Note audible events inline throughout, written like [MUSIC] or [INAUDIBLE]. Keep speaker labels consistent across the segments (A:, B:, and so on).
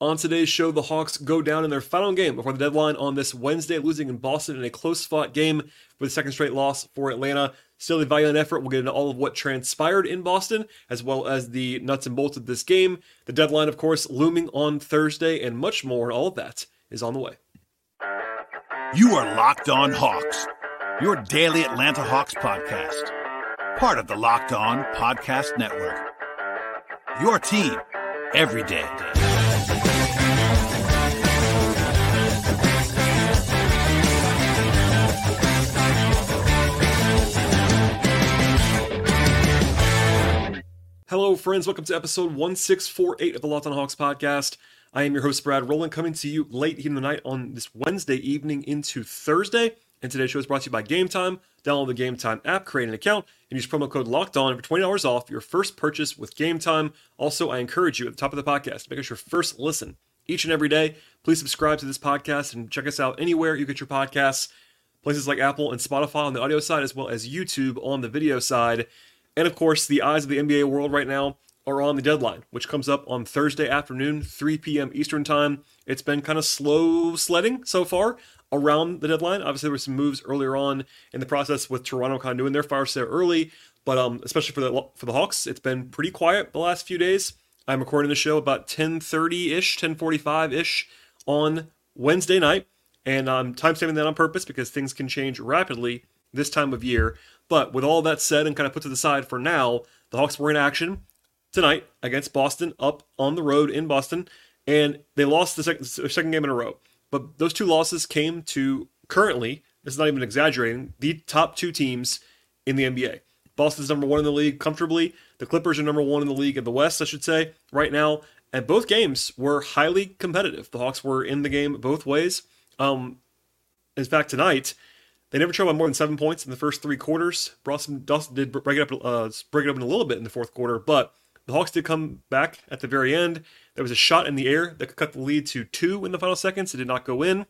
A: On today's show, the Hawks go down in their final game before the deadline on this Wednesday, losing in Boston in a close fought game for the second straight loss for Atlanta. Still a valiant effort. We'll get into all of what transpired in Boston, as well as the nuts and bolts of this game. The deadline, of course, looming on Thursday, and much more. All of that is on the way.
B: You are Locked On Hawks, your daily Atlanta Hawks podcast, part of the Locked On Podcast Network. Your team every day.
A: Hello, friends. Welcome to episode 1648 of the Locked on Hawks podcast. I am your host, Brad Rowland, coming to you late in the night on this Wednesday evening into Thursday. And today's show is brought to you by Gametime. Download the Gametime app, create an account, and use promo code Locked On for $20 off your first purchase with Gametime. Also, I encourage you at the top of the podcast, make us your first listen each and every day. Please subscribe to this podcast and check us out anywhere you get your podcasts. Places like Apple and Spotify on the audio side, as well as YouTube on the video side. And of course, the eyes of the NBA world right now are on the deadline, which comes up on Thursday afternoon, 3 p.m. Eastern Time. It's been kind of slow sledding so far around the deadline. Obviously, there were some moves earlier on in the process with Toronto kind of doing their fire sale early, but um, especially for the for the Hawks, it's been pretty quiet the last few days. I'm recording the show about 10:30 ish, 10:45 ish on Wednesday night, and I'm timestamping that on purpose because things can change rapidly this time of year. But with all that said and kind of put to the side for now, the Hawks were in action tonight against Boston up on the road in Boston, and they lost the second, second game in a row. But those two losses came to currently, this is not even exaggerating, the top two teams in the NBA. Boston's number one in the league comfortably. The Clippers are number one in the league in the West, I should say, right now. And both games were highly competitive. The Hawks were in the game both ways. Um, in fact, tonight, they never trailed by more than seven points in the first three quarters. Boston, Dawson did break it up, uh, break it up in a little bit in the fourth quarter, but the Hawks did come back at the very end. There was a shot in the air that could cut the lead to two in the final seconds. It did not go in,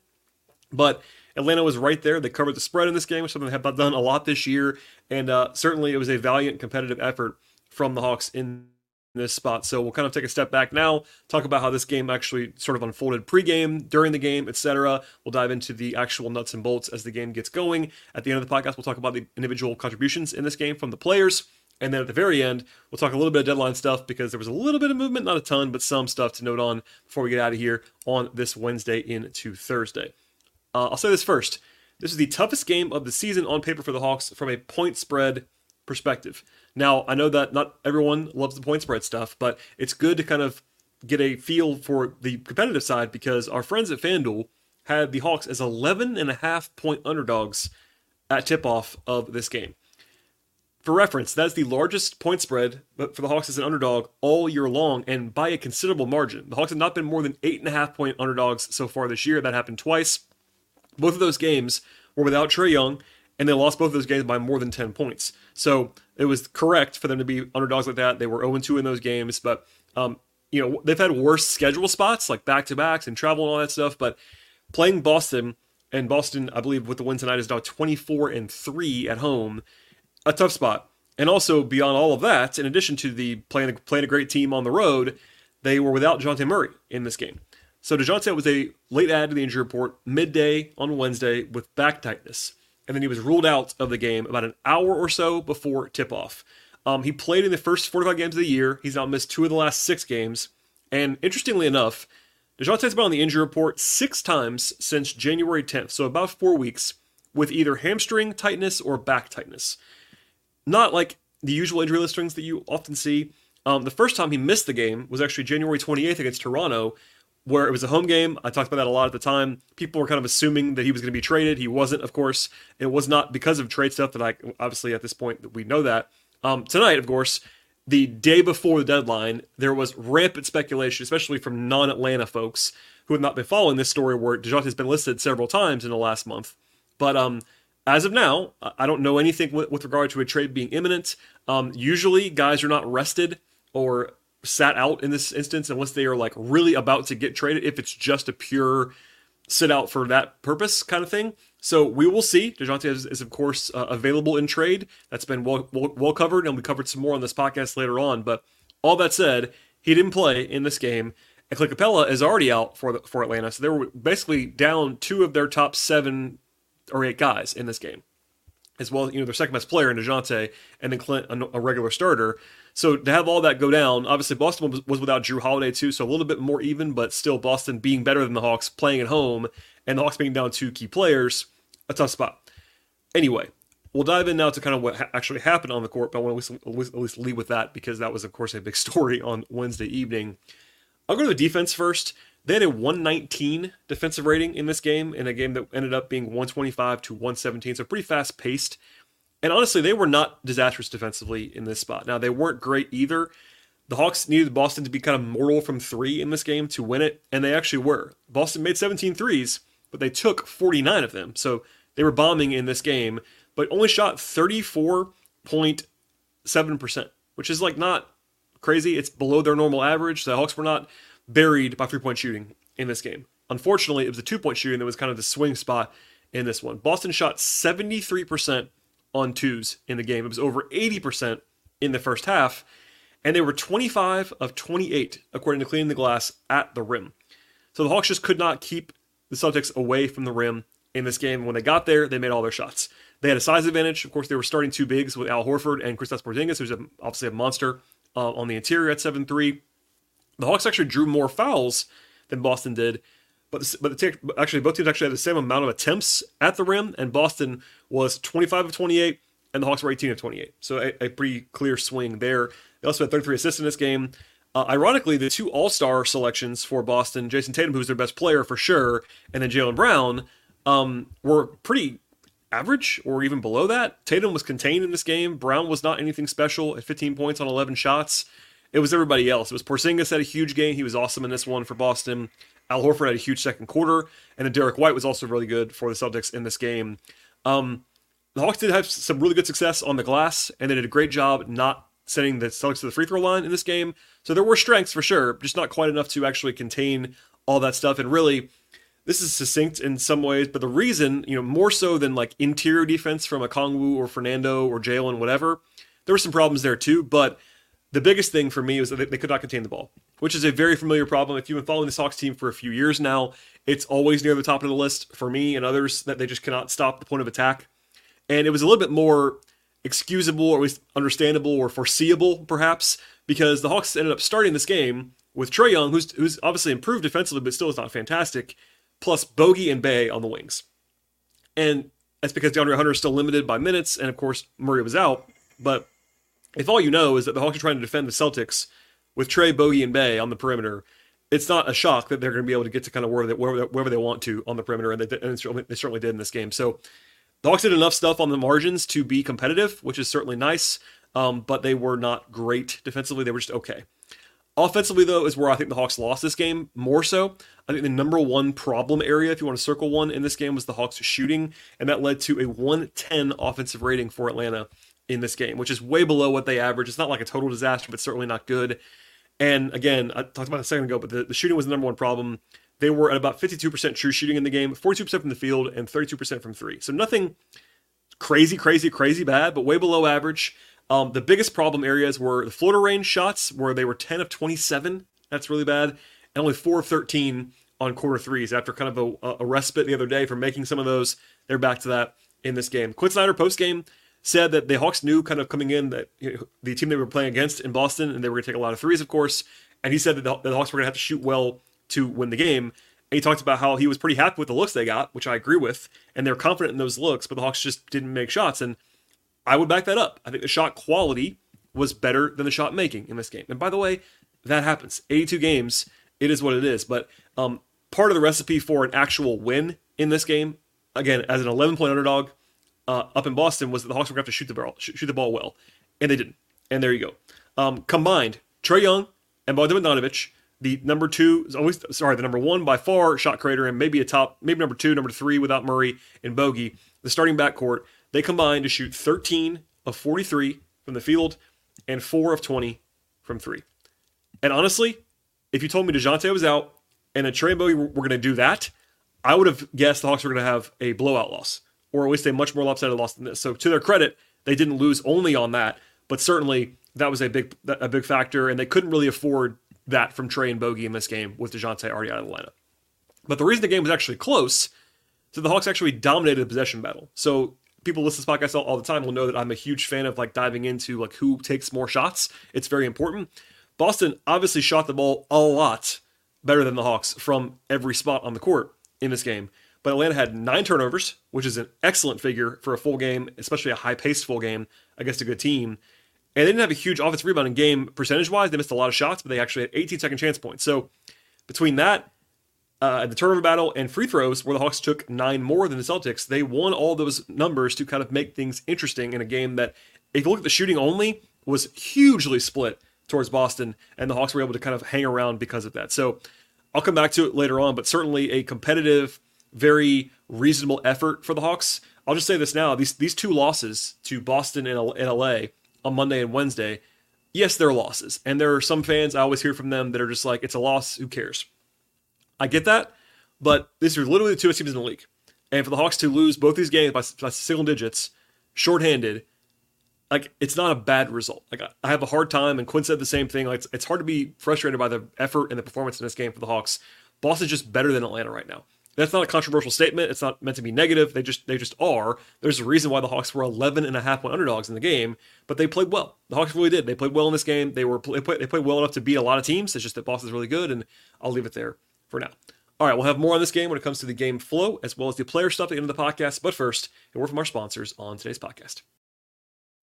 A: but Atlanta was right there. They covered the spread in this game, which something they have not done a lot this year, and uh, certainly it was a valiant competitive effort from the Hawks in this spot. So we'll kind of take a step back now, talk about how this game actually sort of unfolded pregame, during the game, etc. We'll dive into the actual nuts and bolts as the game gets going. At the end of the podcast, we'll talk about the individual contributions in this game from the players. And then at the very end, we'll talk a little bit of deadline stuff because there was a little bit of movement, not a ton, but some stuff to note on before we get out of here on this Wednesday into Thursday. Uh, I'll say this first. This is the toughest game of the season on paper for the Hawks from a point spread perspective. Now, I know that not everyone loves the point spread stuff, but it's good to kind of get a feel for the competitive side because our friends at FanDuel had the Hawks as 11 and a half point underdogs at tip off of this game. For reference, that's the largest point spread for the Hawks as an underdog all year long and by a considerable margin. The Hawks have not been more than eight and a half point underdogs so far this year. That happened twice. Both of those games were without Trae Young, and they lost both of those games by more than 10 points. So it was correct for them to be underdogs like that. They were 0 2 in those games, but um, you know they've had worse schedule spots like back to backs and travel and all that stuff. But playing Boston and Boston, I believe, with the win tonight is now 24 and three at home, a tough spot. And also beyond all of that, in addition to the playing playing a great team on the road, they were without Dejounte Murray in this game. So Dejounte was a late add to the injury report midday on Wednesday with back tightness and then he was ruled out of the game about an hour or so before tip off. Um, he played in the first 45 games of the year. He's now missed two of the last six games. And interestingly enough, DeJounte's been on the injury report six times since January 10th, so about four weeks, with either hamstring tightness or back tightness. Not like the usual injury listings that you often see. Um, the first time he missed the game was actually January 28th against Toronto, where it was a home game. I talked about that a lot at the time. People were kind of assuming that he was going to be traded. He wasn't, of course. It was not because of trade stuff that I obviously at this point we know that. Um, tonight, of course, the day before the deadline, there was rampant speculation, especially from non-Atlanta folks who have not been following this story, where Dejounte has been listed several times in the last month. But um, as of now, I don't know anything with, with regard to a trade being imminent. Um, usually, guys are not rested or sat out in this instance unless they are like really about to get traded if it's just a pure sit out for that purpose kind of thing. So we will see. DeJounte is, is of course uh, available in trade. That's been well, well, well covered and we covered some more on this podcast later on. But all that said, he didn't play in this game. And Clint Capela is already out for the, for Atlanta, so they were basically down two of their top seven or eight guys in this game, as well you know their second best player in Dejounte, and then Clint a, a regular starter. So to have all that go down, obviously Boston was, was without Jrue Holiday too, so a little bit more even, but still Boston being better than the Hawks playing at home, and the Hawks being down two key players, a tough spot. Anyway, we'll dive in now to kind of what ha- actually happened on the court, but I want to at least, at least lead with that because that was, of course, a big [LAUGHS] story on Wednesday evening. I'll go to the defense first. They had a 119 defensive rating in this game, in a game that ended up being 125 to 117, so pretty fast paced. And honestly, they were not disastrous defensively in this spot. Now, they weren't great either. The Hawks needed Boston to be kind of mortal from three in this game to win it, and they actually were. Boston made 17 threes, but they took 49 of them. So they were bombing in this game, but only shot 34.7%, which is like not crazy. It's below their normal average. The Hawks were not buried by three point shooting in this game. Unfortunately, it was the two point shooting that was kind of the swing spot in this one. Boston shot 73% on twos in the game. It was over 80% in the first half, and they were 25 of 28, according to Cleaning the Glass, at the rim. So the Hawks just could not keep the Celtics away from the rim in this game. When they got there, they made all their shots. They had a size advantage. Of course, they were starting two bigs with Al Horford and Kristaps Porzingis, who's obviously a monster uh, on the interior at 7-3. The Hawks actually drew more fouls than Boston did, but the, but the, actually both teams actually had the same amount of attempts at the rim, and Boston was 25 of 28, and the Hawks were 18 of 28. So a, a pretty clear swing there. They also had 33 assists in this game. Uh, ironically, the two All Star selections for Boston, Jayson Tatum, who's their best player for sure, and then Jaylen Brown, um, were pretty average or even below that. Tatum was contained in this game. Brown was not anything special at 15 points on 11 shots. It was everybody else. It was Porzingis had a huge game. He was awesome in this one for Boston. Al Horford had a huge second quarter, and then Derrick White was also really good for the Celtics in this game. Um, the Hawks did have some really good success on the glass, and they did a great job not sending the Celtics to the free throw line in this game. So there were strengths for sure, just not quite enough to actually contain all that stuff. And really, this is succinct in some ways, but the reason, you know, more so than like interior defense from Okongwu or Fernando or Jalen, whatever, there were some problems there too. But the biggest thing for me was that they could not contain the ball, which is a very familiar problem. If you've been following the Sox team for a few years now, it's always near the top of the list for me and others that they just cannot stop the point of attack. And it was a little bit more excusable, or at least understandable or foreseeable, perhaps, because the Hawks ended up starting this game with Trae Young, who's who's obviously improved defensively, but still is not fantastic, plus Bogey and Bey on the wings. And that's because DeAndre Hunter is still limited by minutes, and of course Murray was out. But if all you know is that the Hawks are trying to defend the Celtics with Trae, Bogey, and Bey on the perimeter, it's not a shock that they're going to be able to get to kind of wherever they, wherever, wherever they want to on the perimeter, and they, and they certainly did in this game. So the Hawks did enough stuff on the margins to be competitive, which is certainly nice, um, but they were not great defensively. They were just okay. Offensively, though, is where I think the Hawks lost this game more so. I think the number one problem area, if you want to circle one in this game, was the Hawks shooting, and that led to a 110 offensive rating for Atlanta in this game, which is way below what they average. It's not like a total disaster, but certainly not good. And again, I talked about it a second ago, but the, the shooting was the number one problem. They were at about 52% true shooting in the game, 42% from the field, and 32% from three. So nothing crazy, crazy, crazy bad, but way below average. Um, the biggest problem areas were the floater range shots, where they were 10 of 27. That's really bad. And only 4 of 13 on corner threes after kind of a, a respite the other day from making some of those. They're back to that in this game. Quin Snyder post game said that the Hawks knew kind of coming in that you know, the team they were playing against in Boston, and they were going to take a lot of threes, of course. And he said that the, the Hawks were going to have to shoot well to win the game. And he talked about how he was pretty happy with the looks they got, which I agree with, and they're confident in those looks, but the Hawks just didn't make shots. And I would back that up. I think the shot quality was better than the shot making in this game. And by the way, that happens. 82 games, it is what it is. But um, part of the recipe for an actual win in this game, again, as an 11 point underdog uh, up in Boston, was that the Hawks were going to have to shoot the ball, shoot the ball well, and they didn't. And there you go. Um, combined, Trae Young and Bogdan Bogdanovic, the number two always sorry, the number one by far shot creator, and maybe a top, maybe number two, number three without Murray and Bogey, the starting backcourt they combined to shoot 13 of 43 from the field and 4 of 20 from 3. And honestly, if you told me DeJounte was out and a Trae and Bogey were, were going to do that, I would have guessed the Hawks were going to have a blowout loss, or at least a much more lopsided loss than this. So to their credit, they didn't lose only on that, but certainly that was a big a big factor, and they couldn't really afford that from Trae and Bogey in this game with DeJounte already out of the lineup. But the reason the game was actually close, so the Hawks actually dominated the possession battle. So people listen to this podcast all, all the time will know that I'm a huge fan of like diving into like who takes more shots. It's very important. Boston obviously shot the ball a lot better than the Hawks from every spot on the court in this game. But Atlanta had nine turnovers, which is an excellent figure for a full game, especially a high paced full game against a good team. And they didn't have a huge offensive rebounding game percentage wise. They missed a lot of shots, but they actually had 18 second chance points. So between that, uh, the turnover battle and free throws, where the Hawks took nine more than the Celtics, they won all those numbers to kind of make things interesting in a game that, if you look at the shooting only, was hugely split towards Boston, and the Hawks were able to kind of hang around because of that. So I'll come back to it later on, but certainly a competitive, very reasonable effort for the Hawks. I'll just say this now: these these two losses to Boston and, LA on Monday and Wednesday, yes, they're losses, and there are some fans I always hear from them that are just like, "It's a loss, who cares?" I get that, but these are literally the two teams in the league, and for the Hawks to lose both these games by, by single digits, shorthanded, like it's not a bad result. Like I have a hard time, and Quin said the same thing. Like it's, it's hard to be frustrated by the effort and the performance in this game for the Hawks. Boston's just better than Atlanta right now. That's not a controversial statement. It's not meant to be negative. They just they just are. There's a reason why the Hawks were 11 and a half point underdogs in the game, but they played well. The Hawks really did. They played well in this game. They were they played, they played well enough to beat a lot of teams. It's just that Boston's really good, and I'll leave it there for now. All right, we'll have more on this game when it comes to the game flow as well as the player stuff at the end of the podcast. But first, a word from our sponsors on today's podcast.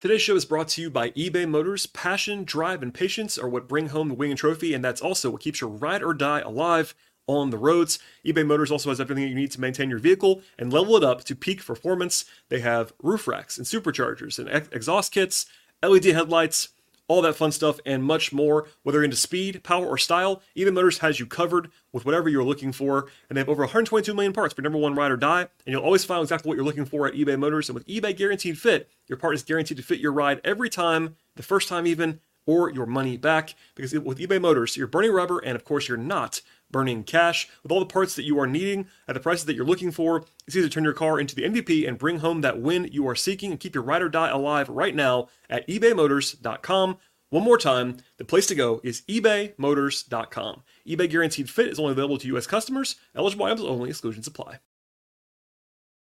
A: Today's show is brought to you by eBay Motors. Passion, drive, and patience are what bring home the winning trophy, and that's also what keeps your ride or die alive on the roads. eBay Motors also has everything you need to maintain your vehicle and level it up to peak performance. They have roof racks and superchargers and ex- exhaust kits, LED headlights, all that fun stuff, and much more. Whether you're into speed, power, or style, eBay Motors has you covered with whatever you're looking for. And they have over 122 million parts for number one ride or die. And you'll always find exactly what you're looking for at eBay Motors. And with eBay Guaranteed Fit, your part is guaranteed to fit your ride every time, the first time even, or your money back. Because with eBay Motors, you're burning rubber, and of course, you're not burning cash. With all the parts that you are needing at the prices that you're looking for, it's easy to turn your car into the MVP and bring home that win you are seeking and keep your ride or die alive right now at ebaymotors.com. One more time, the place to go is ebaymotors.com. eBay Guaranteed Fit is only available to U.S. customers. Eligible items only. Exclusions apply.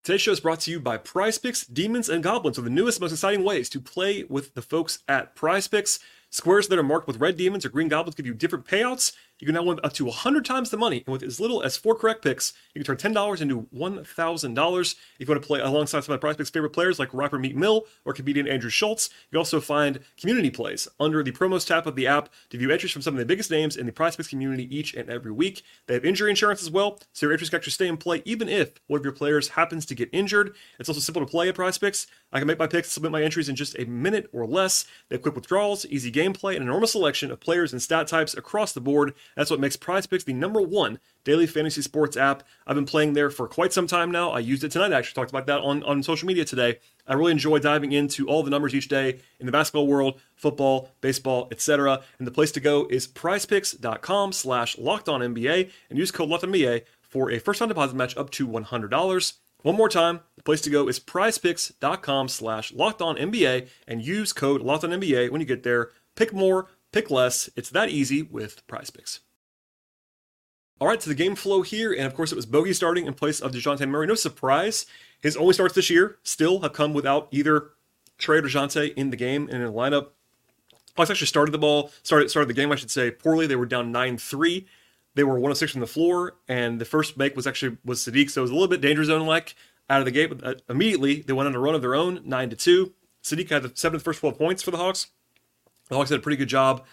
A: Today's show is brought to you by PrizePicks. Demons and Goblins are the newest, most exciting ways to play with the folks at PrizePicks. Squares that are marked with red demons or green goblins give you different payouts. You can now win up to 100 times the money, and with as little as four correct picks, you can turn $10 into $1,000. If you want to play alongside some of PrizePicks' favorite players like rapper Meek Mill or comedian Andrew Schulz, you can also find community plays under the promos tab of the app to view entries from some of the biggest names in the PrizePicks community each and every week. They have injury insurance as well, so your entries can actually stay in play even if one of your players happens to get injured. It's also simple to play at PrizePicks. I can make my picks, submit my entries in just a minute or less. They have quick withdrawals, easy gameplay, and an enormous selection of players and stat types across the board. That's what makes PrizePicks the number one daily fantasy sports app. I've been playing there for quite some time now. I used it tonight. I actually talked about that on, on social media today. I really enjoy diving into all the numbers each day in the basketball world, football, baseball, etc. And the place to go is prizepicks.com slash locked on NBA and use code LOCKEDONNBA for a first time deposit match up to $100. One more time, the place to go is prizepicks.com slash locked on NBA and use code locked on NBA when you get there. Pick more, pick less. It's that easy with prize picks. All right, to the game flow here, and of course it was Bogey starting in place of DeJounte Murray. No surprise, his only starts this year still have come without either Trae or DeJounte in the game and in the lineup. Hawks actually started the ball, started started the game, I should say, poorly. They were down 9-3. They were 1 of 6 from the floor, and the first make was actually was Saddiq, so it was a little bit danger zone like out of the gate. But uh, immediately they went on a run of their own, 9 to 2. Saddiq had the seventh first 12 points for the Hawks. Hawks did a pretty good job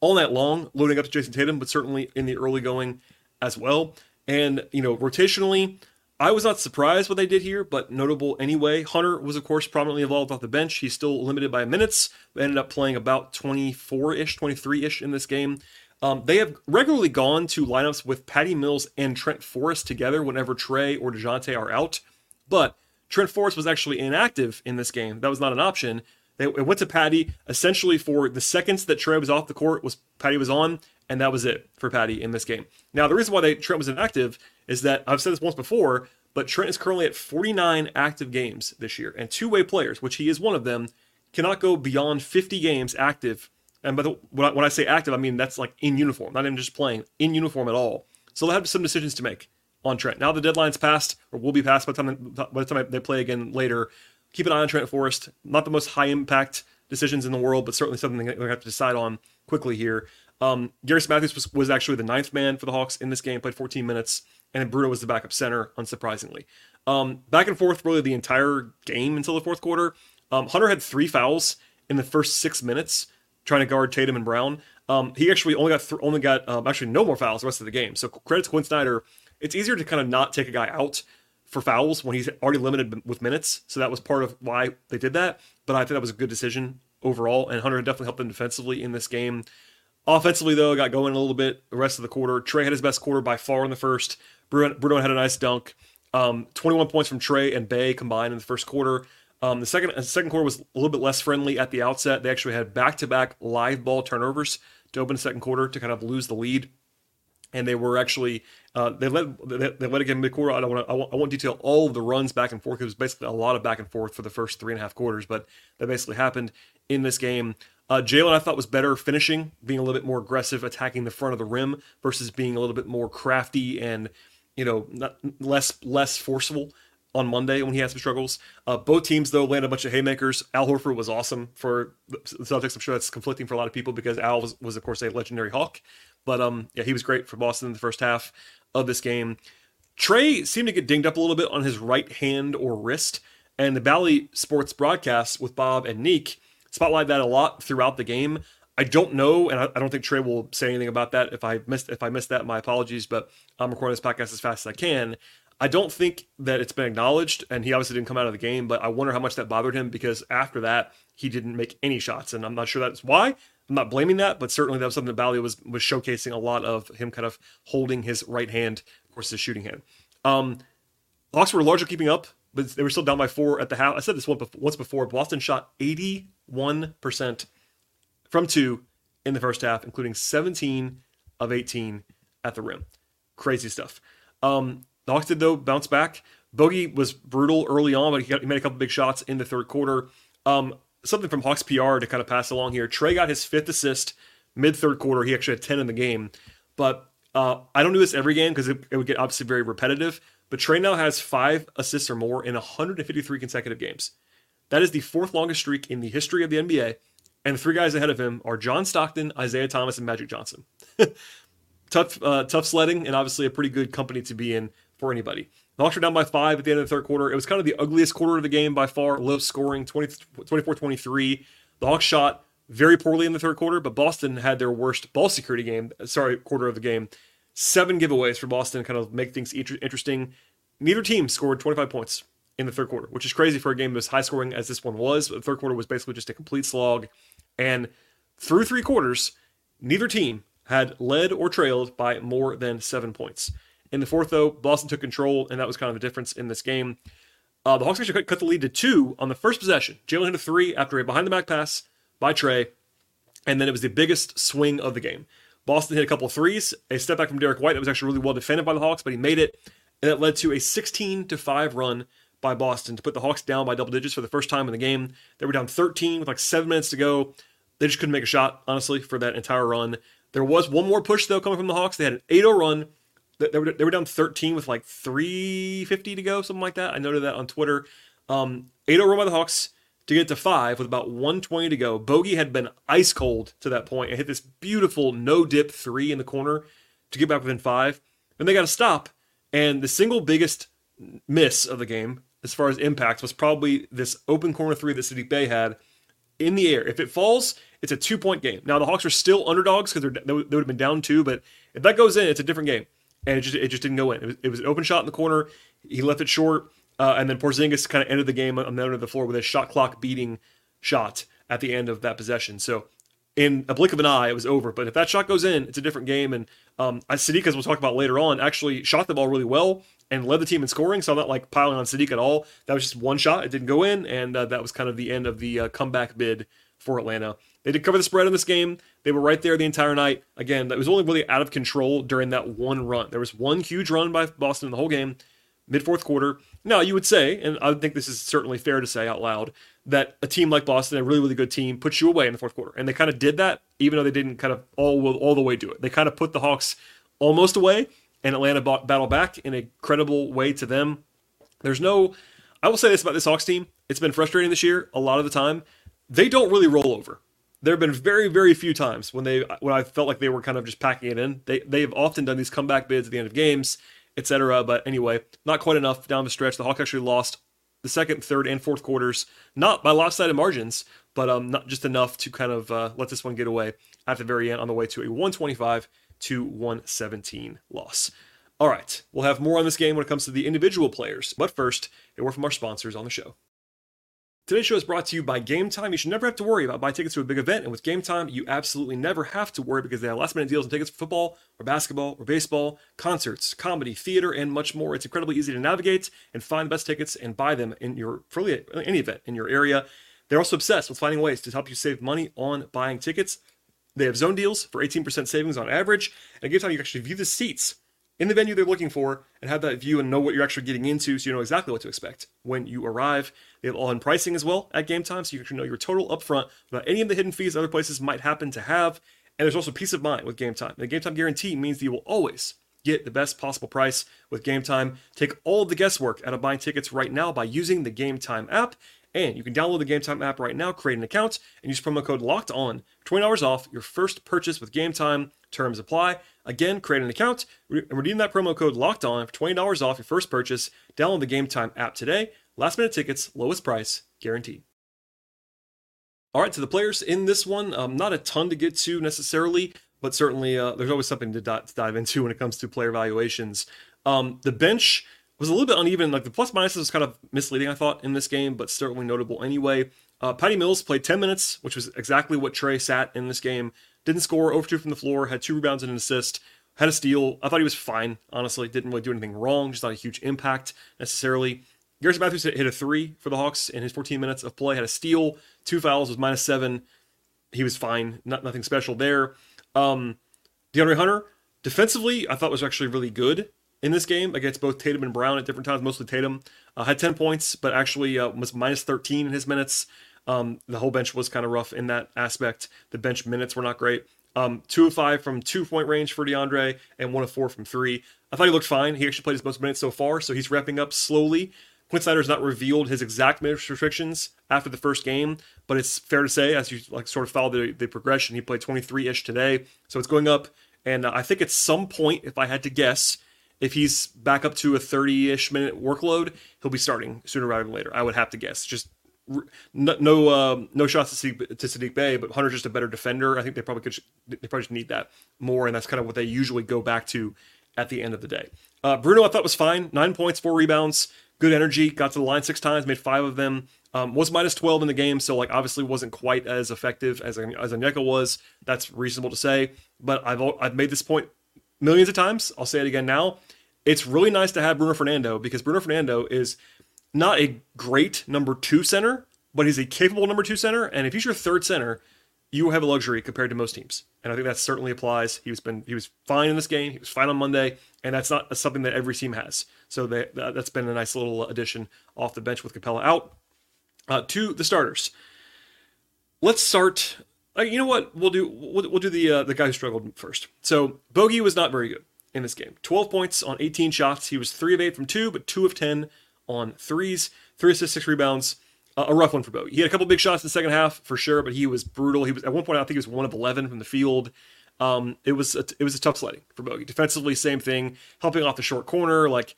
A: all night long, loading up to Jayson Tatum, but certainly in the early going as well. And, you know, rotationally, I was not surprised what they did here, but notable anyway. Hunter was, of course, prominently involved off the bench. He's still limited by minutes, but ended up playing about 24 ish, 23 ish in this game. Um, they have regularly gone to lineups with Patty Mills and Trent Forrest together whenever Trae or DeJounte are out. But Trent Forrest was actually inactive in this game. That was not an option. They went to Patty essentially for the seconds that Trae was off the court was Patty was on, and that was it for Patty in this game. Now the reason why they, Trent was inactive is that I've said this once before, but Trent is currently at 49 active games this year, and two-way players, which he is one of them, cannot go beyond 50 games active And by the, when, I, when I say active, I mean that's like in uniform, not even just playing, in uniform at all. So they'll have some decisions to make on Trent. Now the deadline's passed, or will be passed by the time, by the time they play again later. Keep an eye on Trent Forrest. Not the most high impact decisions in the world, but certainly something they're going to have to decide on quickly here. Um, Garrison Matthews was, was actually the ninth man for the Hawks in this game, played 14 minutes, and Bruno was the backup center, unsurprisingly. Um, back and forth really the entire game until the fourth quarter. Um, Hunter had three fouls in the first six minutes trying to guard Tatum and Brown. Um, he actually only got th- only got um, actually no more fouls the rest of the game. So credit to Quin Snyder. It's easier to kind of not take a guy out for fouls when he's already limited with minutes. So that was part of why they did that. But I think that was a good decision overall. And Hunter definitely helped them defensively in this game. Offensively, though, got going a little bit the rest of the quarter. Trae had his best quarter by far in the first. Bruno, had a nice dunk. Um, 21 points from Trae and Bey combined in the first quarter. Um, the second the second quarter was a little bit less friendly at the outset. They actually had back to back live ball turnovers to open the second quarter to kind of lose the lead, and they were actually uh, they let they, they led again mid quarter. I don't want I won't, I won't detail all of the runs back and forth. It was basically a lot of back and forth for the first three and a half quarters, but that basically happened in this game. Uh, Jalen, I thought, was better finishing, being a little bit more aggressive, attacking the front of the rim versus being a little bit more crafty and you know not, less less forceful on Monday when he had some struggles. Uh, both teams though landed a bunch of haymakers. Al Horford was awesome for the Celtics. I'm sure that's conflicting for a lot of people because Al was, was of course a legendary Hawk, but um yeah he was great for Boston in the first half of this game. Trae seemed to get dinged up a little bit on his right hand or wrist, and the Bally Sports broadcast with Bob and Nique spotlight that a lot throughout the game. I don't know, and I, I, don't think Trae will say anything about that. If I missed if I missed that, my apologies. But I'm recording this podcast as fast as I can. I don't think that it's been acknowledged, and he obviously didn't come out of the game. But I wonder how much that bothered him because after that, he didn't make any shots, and I'm not sure that's why. I'm not blaming that, but certainly that was something that Bally was was showcasing a lot of him kind of holding his right hand, of course, his shooting hand. Um, Hawks were largely keeping up, but they were still down by four at the half. I said this once before. Boston shot 81% from two in the first half, including 17 of 18 at the rim. Crazy stuff. Um, the Hawks did though bounce back. Bogey was brutal early on, but he, got, he made a couple big shots in the third quarter. Um, something from Hawks PR to kind of pass along here. Trae got his fifth assist mid third quarter. He actually had 10 in the game, but uh, I don't do this every game because it, it would get obviously very repetitive. But Trae now has five assists or more in 153 consecutive games. That is the fourth longest streak in the history of the NBA. And the three guys ahead of him are John Stockton, Isiah Thomas, and Magic Johnson. [LAUGHS] tough, uh, tough sledding, and obviously a pretty good company to be in for anybody. The Hawks were down by five at the end of the third quarter. It was kind of the ugliest quarter of the game by far, low scoring, 24 23. The Hawks shot very poorly in the third quarter, but Boston had their worst ball security game, sorry, quarter of the game seven giveaways for Boston, kind of make things interesting. Neither team scored 25 points in the third quarter, which is crazy for a game as high scoring as this one was. The third quarter was basically just a complete slog. And through three quarters, neither team had led or trailed by more than seven points. In the fourth, though, Boston took control, and that was kind of the difference in this game. Uh, the Hawks actually cut the lead to two on the first possession. Jalen hit a three after a behind the back pass by Trae, and then it was the biggest swing of the game. Boston hit a couple threes, a step back from Derrick White that was actually really well defended by the Hawks, but he made it, and that led to a 16 to 5 run by Boston to put the Hawks down by double digits for the first time in the game. They were down 13 with like seven minutes to go. They just couldn't make a shot, honestly, for that entire run. There was one more push, though, coming from the Hawks. They had an 8 0 run. They were, they were down 13 with like 350 to go, something like that. I noted that on Twitter. Um, 8 0 run by the Hawks to get to five with about 120 to go. Bogey had been ice cold to that point and hit this beautiful no dip three in the corner to get back within five. Then they got to stop. And the single biggest miss of the game, as far as impact, was probably this open corner three that Saddiq Bey had in the air. If it falls, it's a two point game. Now, the Hawks are still underdogs because they would have been down two, but if that goes in, it's a different game. And it just, it just didn't go in. It was, it was an open shot in the corner. He left it short. Uh, and then Porzingis kind of ended the game on the end of the floor with a shot clock beating shot at the end of that possession. So in a blink of an eye, it was over. But if that shot goes in, it's a different game. And um, Saddiq, as we'll talk about later on, actually shot the ball really well and led the team in scoring. So I'm not like piling on Saddiq at all. That was just one shot. It didn't go in. And uh, that was kind of the end of the uh, comeback bid for Atlanta. They did cover the spread in this game. They were right there the entire night. Again, that was only really out of control during that one run. There was one huge run by Boston in the whole game mid fourth quarter. Now, you would say, and I think this is certainly fair to say out loud, that a team like Boston, a really, really good team, puts you away in the fourth quarter. And they kind of did that, even though they didn't kind of all, all the way do it. They kind of put the Hawks almost away, and Atlanta battled back in a credible way to them. There's no, I will say this about this Hawks team. It's been frustrating this year a lot of the time. They don't really roll over. There have been very, very few times when they when I felt like they were kind of just packing it in. They they have often done these comeback bids at the end of games, etc. But anyway, not quite enough down the stretch. The Hawks actually lost the second, third, and fourth quarters, not by lopsided margins, but um, not just enough to kind of uh, let this one get away at the very end on the way to a 125 to 117 loss. All right, we'll have more on this game when it comes to the individual players, but first, a word from our sponsors on the show. Today's show is brought to you by Gametime. You should never have to worry about buying tickets to a big event, and with Gametime, you absolutely never have to worry because they have last minute deals on tickets for football, or basketball, or baseball, concerts, comedy, theater, and much more. It's incredibly easy to navigate and find the best tickets and buy them in your for any event in your area. They're also obsessed with finding ways to help you save money on buying tickets. They have zone deals for 18% savings on average, and at Gametime, you actually view the seats in the venue they're looking for and have that view and know what you're actually getting into so you know exactly what to expect when you arrive. They have all in pricing as well at game time so you can know your total upfront without any of the hidden fees other places might happen to have. And there's also peace of mind with game time. The game time guarantee means that you will always get the best possible price with game time. Take all the guesswork out of buying tickets right now by using the game time app. And you can download the Gametime app right now, create an account, and use promo code LOCKED ON $20 off your first purchase with Gametime. Terms apply. Again, create an account and redeem that promo code locked on for $20 off your first purchase. Download the Gametime app today. Last minute tickets, lowest price, guaranteed. All right, to the players in this one, um, not a ton to get to necessarily, but certainly uh, there's always something to, to, dive into [LAUGHS] when it comes to player valuations. Um, the bench was a little bit uneven. Like the plus minuses was kind of misleading, I thought, in this game, but certainly notable anyway. Uh, Patty Mills played 10 minutes, which was exactly what Trae sat in this game. Didn't score over two from the floor, had two rebounds and an assist, had a steal. I thought he was fine, honestly. Didn't really do anything wrong, just not a huge impact necessarily. Garrison Matthews hit a three for the Hawks in his 14 minutes of play, had a steal, two fouls, was minus seven. He was fine, not nothing special there. Um, DeAndre Hunter, defensively, I thought was actually really good in this game against both Tatum and Brown at different times, mostly Tatum. Uh, had 10 points, but actually uh, was minus 13 in his minutes. Um, the whole bench was kind of rough in that aspect. The bench minutes were not great. Um, two of five from two point range for DeAndre, and one of four from three. I thought he looked fine. He actually played his most minutes so far, so he's wrapping up slowly. Quin Snyder's not revealed his exact minutes restrictions after the first game, but it's fair to say, as you like sort of follow the, the progression, he played 23 ish today, so it's going up. And uh, I think at some point, if I had to guess, if he's back up to a 30 ish minute workload, he'll be starting sooner rather than later. I would have to guess. Just no no, uh, no shots to Saddiq, to Saddiq Bey, but Hunter's just a better defender. I think they probably could they probably just need that more, and that's kind of what they usually go back to at the end of the day. Uh, Bruno I thought was fine, nine points, four rebounds, good energy, got to the line six times, made five of them. Um, was minus 12 in the game, so like obviously wasn't quite as effective as as Onyeka was. That's reasonable to say, but I've I've made this point millions of times. I'll say it again now. It's really nice to have Bruno Fernando because Bruno Fernando is not a great number two center, but he's a capable number two center. And if he's your third center, you have a luxury compared to most teams. And I think that certainly applies. He was been he was fine in this game. He was fine on Monday, and that's not something that every team has. So they, that's been a nice little addition off the bench with Capela out. Uh, to the starters. Let's start. Uh, you know what? We'll do we'll, we'll do the uh, the guy who struggled first. So Bogey was not very good in this game. 12 points on 18 shots. He was three of eight from two, but two of 10 on threes, three assists, six rebounds. Uh, a rough one for Bogey. He had a couple big shots in the second half for sure, but he was brutal. He was at one point I think he was one of eleven from the field. Um, it was a, it was a tough sledding for Bogey. Defensively, same thing, helping off the short corner. Like,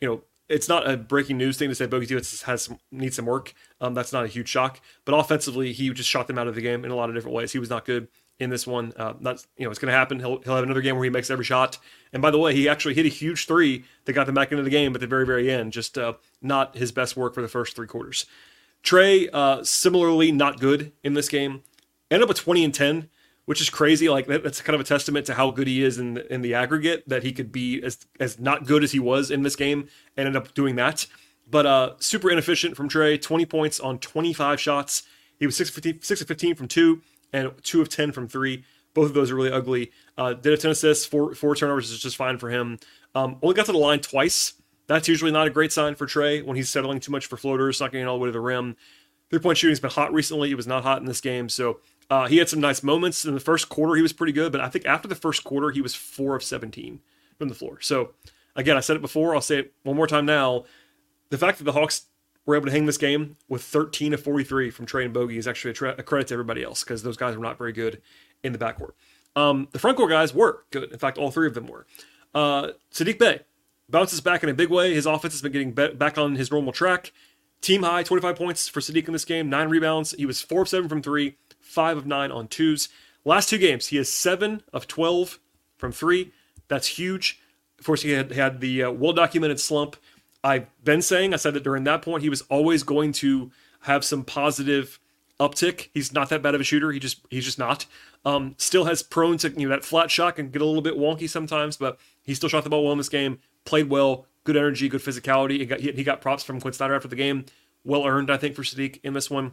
A: you know, it's not a breaking news thing to say Bogey has some, needs some work. Um, that's not a huge shock. But offensively, he just shot them out of the game in a lot of different ways. He was not good in this one. Uh, that's you know it's going to happen. He'll he'll have another game where he makes every shot. And by the way, he actually hit a huge three that got them back into the game at the very very end. Just uh, not his best work for the first three quarters. Trae uh, similarly not good in this game. Ended up with 20 and 10, which is crazy. Like that, that's kind of a testament to how good he is in in the aggregate that he could be as as not good as he was in this game and ended up doing that. But uh, super inefficient from Trae. 20 points on 25 shots. He was 6 of 15, 6 of 15 from two and two of 10 from three. Both of those are really ugly. Uh, did a 10 assists, four, four turnovers is just fine for him. Um, only got to the line twice That's usually not a great sign for Trae when he's settling too much for floaters, not getting all the way to the rim. Three point shooting's been hot recently. It was not hot in this game. So uh, he had some nice moments. In the first quarter, he was pretty good, but I think after the first quarter, he was four of 17 from the floor. So again, I said it before. I'll say it one more time now. The fact that the Hawks were able to hang this game with 13 of 43 from Trae and Bogey is actually a, tra- a credit to everybody else because those guys were not very good in the backcourt. Um, the front court guys were good. In fact, all three of them were. Uh, Saddiq Bey bounces back in a big way. His offense has been getting be- back on his normal track. Team high, 25 points for Saddiq in this game, nine rebounds. He was four of seven from three, five of nine on twos. Last two games, he has seven of 12 from three. That's huge. Of course, he had, had the uh, well documented slump. I've been saying, I said that during that point, he was always going to have some positive uptick. He's not that bad of a shooter. He just he's just not. Um, still has prone to you know that flat shot can get a little bit wonky sometimes, but he still shot the ball well in this game. Played well, good energy, good physicality. He got he got props from Quin Snyder after the game. Well earned, I think, for Saddiq in this one.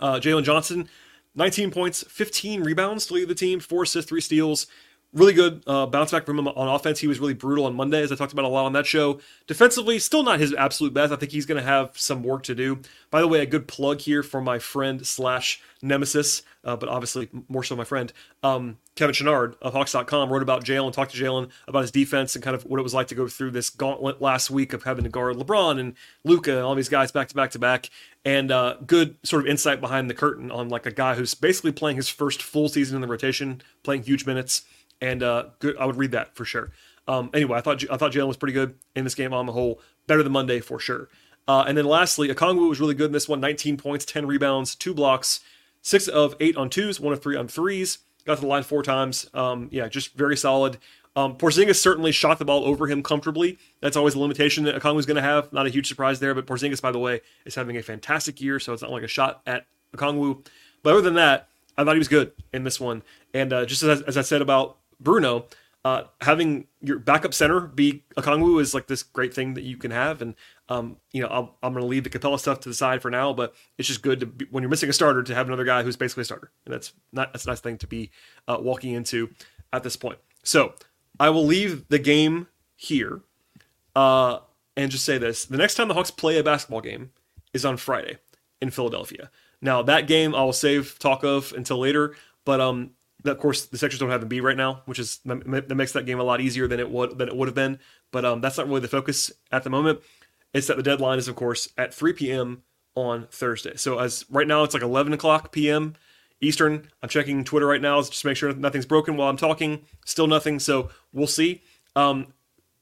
A: Uh, Jalen Johnson, 19 points, 15 rebounds to lead the team, four assists, three steals really good uh, bounce back from him on offense. He was really brutal on Monday, as I talked about a lot on that show. Defensively, still not his absolute best. I think he's going to have some work to do. By the way, a good plug here for my friend slash nemesis, uh, but obviously more so my friend, um, Kevin Chouinard of Hawks.com wrote about Jalen, talked to Jalen about his defense and kind of what it was like to go through this gauntlet last week of having to guard LeBron and Luka and all these guys back to back to back. And uh, good sort of insight behind the curtain on like a guy who's basically playing his first full season in the rotation, playing huge minutes and uh, good. I would read that for sure. Um, anyway, I thought I thought Jalen was pretty good in this game on the whole, better than Monday for sure. Uh, and then lastly, Okongwu was really good in this one 19 points, 10 rebounds, two blocks, six of eight on twos, one of three on threes. Got to the line four times. Um, yeah, just very solid. Um, Porzingis certainly shot the ball over him comfortably. That's always a limitation that Okongwu's going to have. Not a huge surprise there, but Porzingis, by the way, is having a fantastic year, so it's not like a shot at Okongwu. But other than that, I thought he was good in this one. And uh, just as, as I said about Bruno, uh, having your backup center be Okongwu is like this great thing that you can have. And, um, you know, I'll, I'm going to leave the Capela stuff to the side for now, but it's just good to be, when you're missing a starter to have another guy who's basically a starter. And that's not, that's a nice thing to be uh, walking into at this point. So I will leave the game here uh, and just say this. The next time the Hawks play a basketball game is on Friday in Philadelphia. Now that game I will save talk of until later, but um, of course, the Sixers don't have Embiid right now, which is that makes that game a lot easier than it would than it would have been. But um, that's not really the focus at the moment. It's that the deadline is, of course, at 3 p.m. on Thursday. So as right now, it's like 11 o'clock p.m. Eastern. I'm checking Twitter right now just to make sure nothing's broken while I'm talking. Still nothing. So we'll see. Um,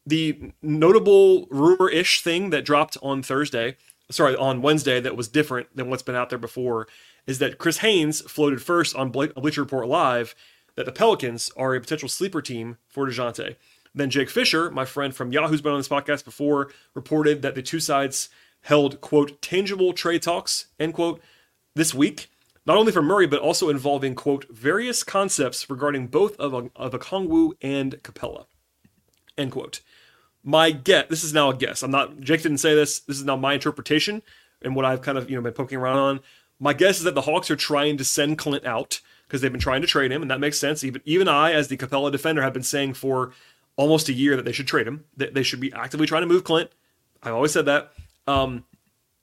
A: the notable rumor-ish thing that dropped on Thursday, sorry, on Wednesday, that was different than what's been out there before is that Chris Haynes floated first on Bleacher Report Live that the Pelicans are a potential sleeper team for DeJounte. Then Jake Fisher, my friend from Yahoo's been on this podcast before, reported that the two sides held, quote, tangible trade talks, end quote, this week, not only for Murray, but also involving, quote, various concepts regarding both of, of Okongwu and Capela, end quote. My guess, this is now a guess. I'm not, Jake didn't say this. This is now my interpretation and what I've kind of, you know, been poking around on. My guess is that the Hawks are trying to send Clint out because they've been trying to trade him, and that makes sense. Even even I, as the Capela defender, have been saying for almost a year that they should trade him. That they should be actively trying to move Clint. I've always said that. Um,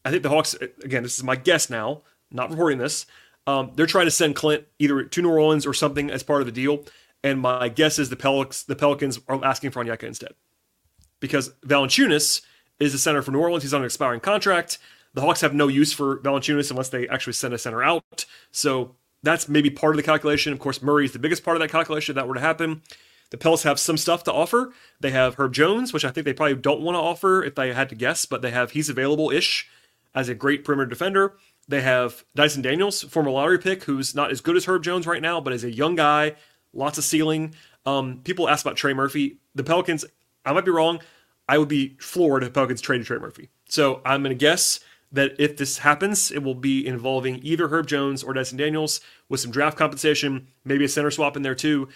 A: I think the Hawks, again, this is my guess now, not reporting this. Um, they're trying to send Clint either to New Orleans or something as part of the deal. And my guess is the, Pelic- the Pelicans are asking for Onyeka instead. Because Valanciunas is the center for New Orleans. He's on an expiring contract. The Hawks have no use for Valanciunas unless they actually send a center out. So that's maybe part of the calculation. Of course, Murray is the biggest part of that calculation if that were to happen. The Pels have some stuff to offer. They have Herb Jones, which I think they probably don't want to offer if they had to guess, but they have he's available ish as a great perimeter defender. They have Dyson Daniels, former lottery pick, who's not as good as Herb Jones right now, but is a young guy, lots of ceiling. Um, people ask about Trey Murphy. The Pelicans, I might be wrong. I would be floored if Pelicans traded Trey Murphy. So I'm going to guess that if this happens, it will be involving either Herb Jones or Dyson Daniels with some draft compensation, maybe a center swap in there too.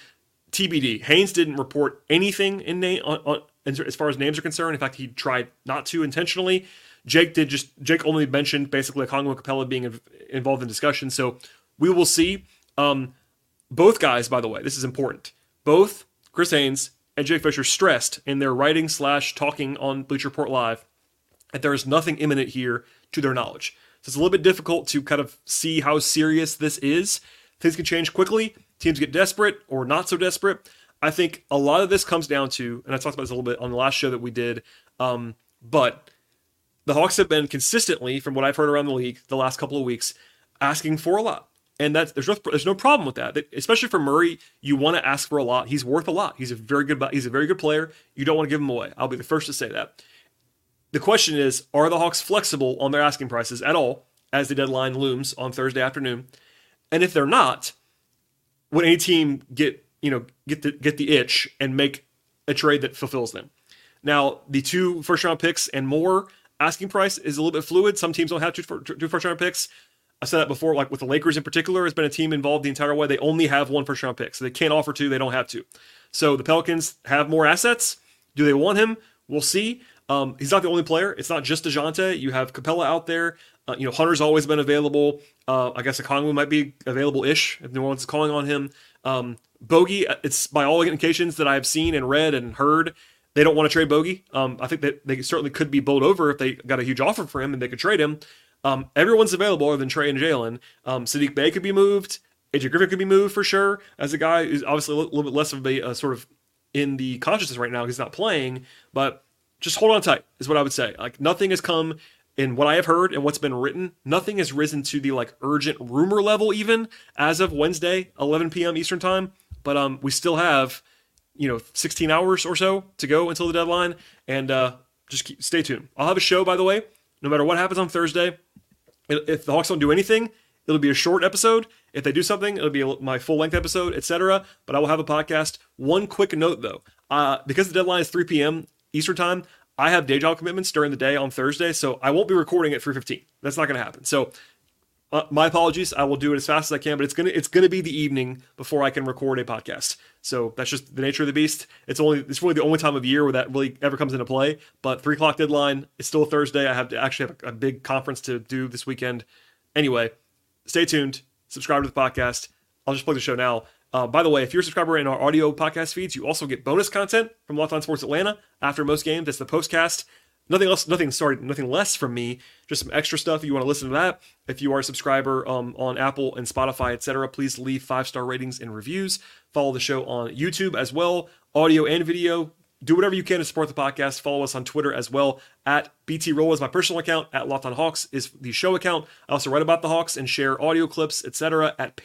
A: TBD. Haynes didn't report anything in name on, on, as far as names are concerned. In fact, he tried not to intentionally. Jake did just Jake only mentioned basically Okongwu Capela being involved in discussion. So we will see. Um, both guys, by the way, this is important. Both Chris Haynes and Jake Fisher stressed in their writing slash talking on Bleacher Report Live that there is nothing imminent here to their knowledge. So it's a little bit difficult to kind of see how serious this is. Things can change quickly. Teams get desperate or not so desperate. I think a lot of this comes down to, and I talked about this a little bit on the last show that we did, um, but the Hawks have been consistently, from what I've heard around the league the last couple of weeks, asking for a lot. And that's there's no there's no problem with that. Especially for Murray, you want to ask for a lot. He's worth a lot. He's a very good he's a very good player. You don't want to give him away. I'll be the first to say that. The question is, are the Hawks flexible on their asking prices at all as the deadline looms on Thursday afternoon? And if they're not, would any team get you know get the get the itch and make a trade that fulfills them? Now, the two first round picks and more asking price is a little bit fluid. Some teams don't have two, two first round picks. I said that before, like with the Lakers in particular, has been a team involved the entire way. They only have one first round pick, so they can't offer two. They don't have to. So the Pelicans have more assets. Do they want him? We'll see. Um, he's not the only player. It's not just Dejounte. You have Capela out there. Uh, you know, Hunter's always been available. Uh, I guess Okongwu might be available-ish if New Orleans is calling on him. Um, Bogey, uh, it's by all indications that I've seen and read and heard, they don't want to trade Bogey. Um, I think that they certainly could be bowled over if they got a huge offer for him and they could trade him. Um, everyone's available other than Trae and Jalen. Um, Saddiq Bey could be moved. AJ Griffin could be moved for sure as a guy who's obviously a little bit less of a uh, sort of in the consciousness right now. He's not playing, but just hold on tight is what I would say. Like nothing has come in what I have heard and what's been written. Nothing has risen to the like urgent rumor level even as of Wednesday, 11 p.m. Eastern time. But um, we still have you know 16 hours or so to go until the deadline, and uh, just keep, stay tuned. I'll have a show by the way. No matter what happens on Thursday, if the Hawks don't do anything, it'll be a short episode. If they do something, it'll be my full length episode, etc. But I will have a podcast. One quick note though, uh, because the deadline is 3 p.m. Eastern time, I have day job commitments during the day on Thursday, so I won't be recording at 3:15. That's not going to happen. So uh, my apologies. I will do it as fast as I can, but it's gonna it's gonna be the evening before I can record a podcast. So that's just the nature of the beast. It's only it's really the only time of year where that really ever comes into play. But three o'clock deadline. It's still a Thursday. I have to actually have a, a big conference to do this weekend. Anyway, stay tuned. Subscribe to the podcast. I'll just plug the show now. Uh, by the way, if you're a subscriber in our audio podcast feeds, you also get bonus content from Locked On Sports Atlanta after most games. That's the postcast Nothing else, nothing, sorry, nothing less from me. Just some extra stuff if you want to listen to that. If you are a subscriber um, on Apple and Spotify, etc., please leave five star ratings and reviews. Follow the show on YouTube as well, audio and video. Do whatever you can to support the podcast. Follow us on Twitter as well. At BT Rowland is my personal account. At Locked on Hawks is the show account. I also write about the Hawks and share audio clips, etc. at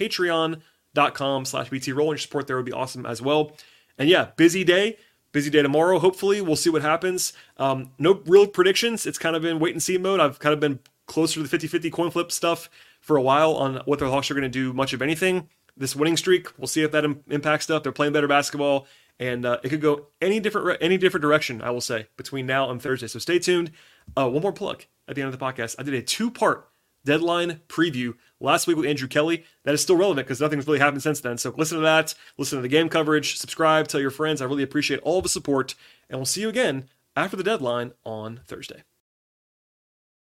A: patreon.com slash BT Rowland. And your support there would be awesome as well. And yeah, busy day. Busy day tomorrow, hopefully. We'll see what happens. Um, no real predictions. It's kind of been wait and see mode. I've kind of been closer to the 50 50 coin flip stuff for a while on what the Hawks are going to do, much of anything. This winning streak, we'll see if that Im- impacts stuff. They're playing better basketball, and uh, it could go any different re- any different direction. I will say between now and Thursday. So stay tuned. Uh, one more plug at the end of the podcast. I did a two part deadline preview last week with Andrew Kelly. That is still relevant because nothing's really happened since then. So listen to that, listen to the game coverage, subscribe, tell your friends. I really appreciate all the support, and we'll see you again after the deadline on Thursday.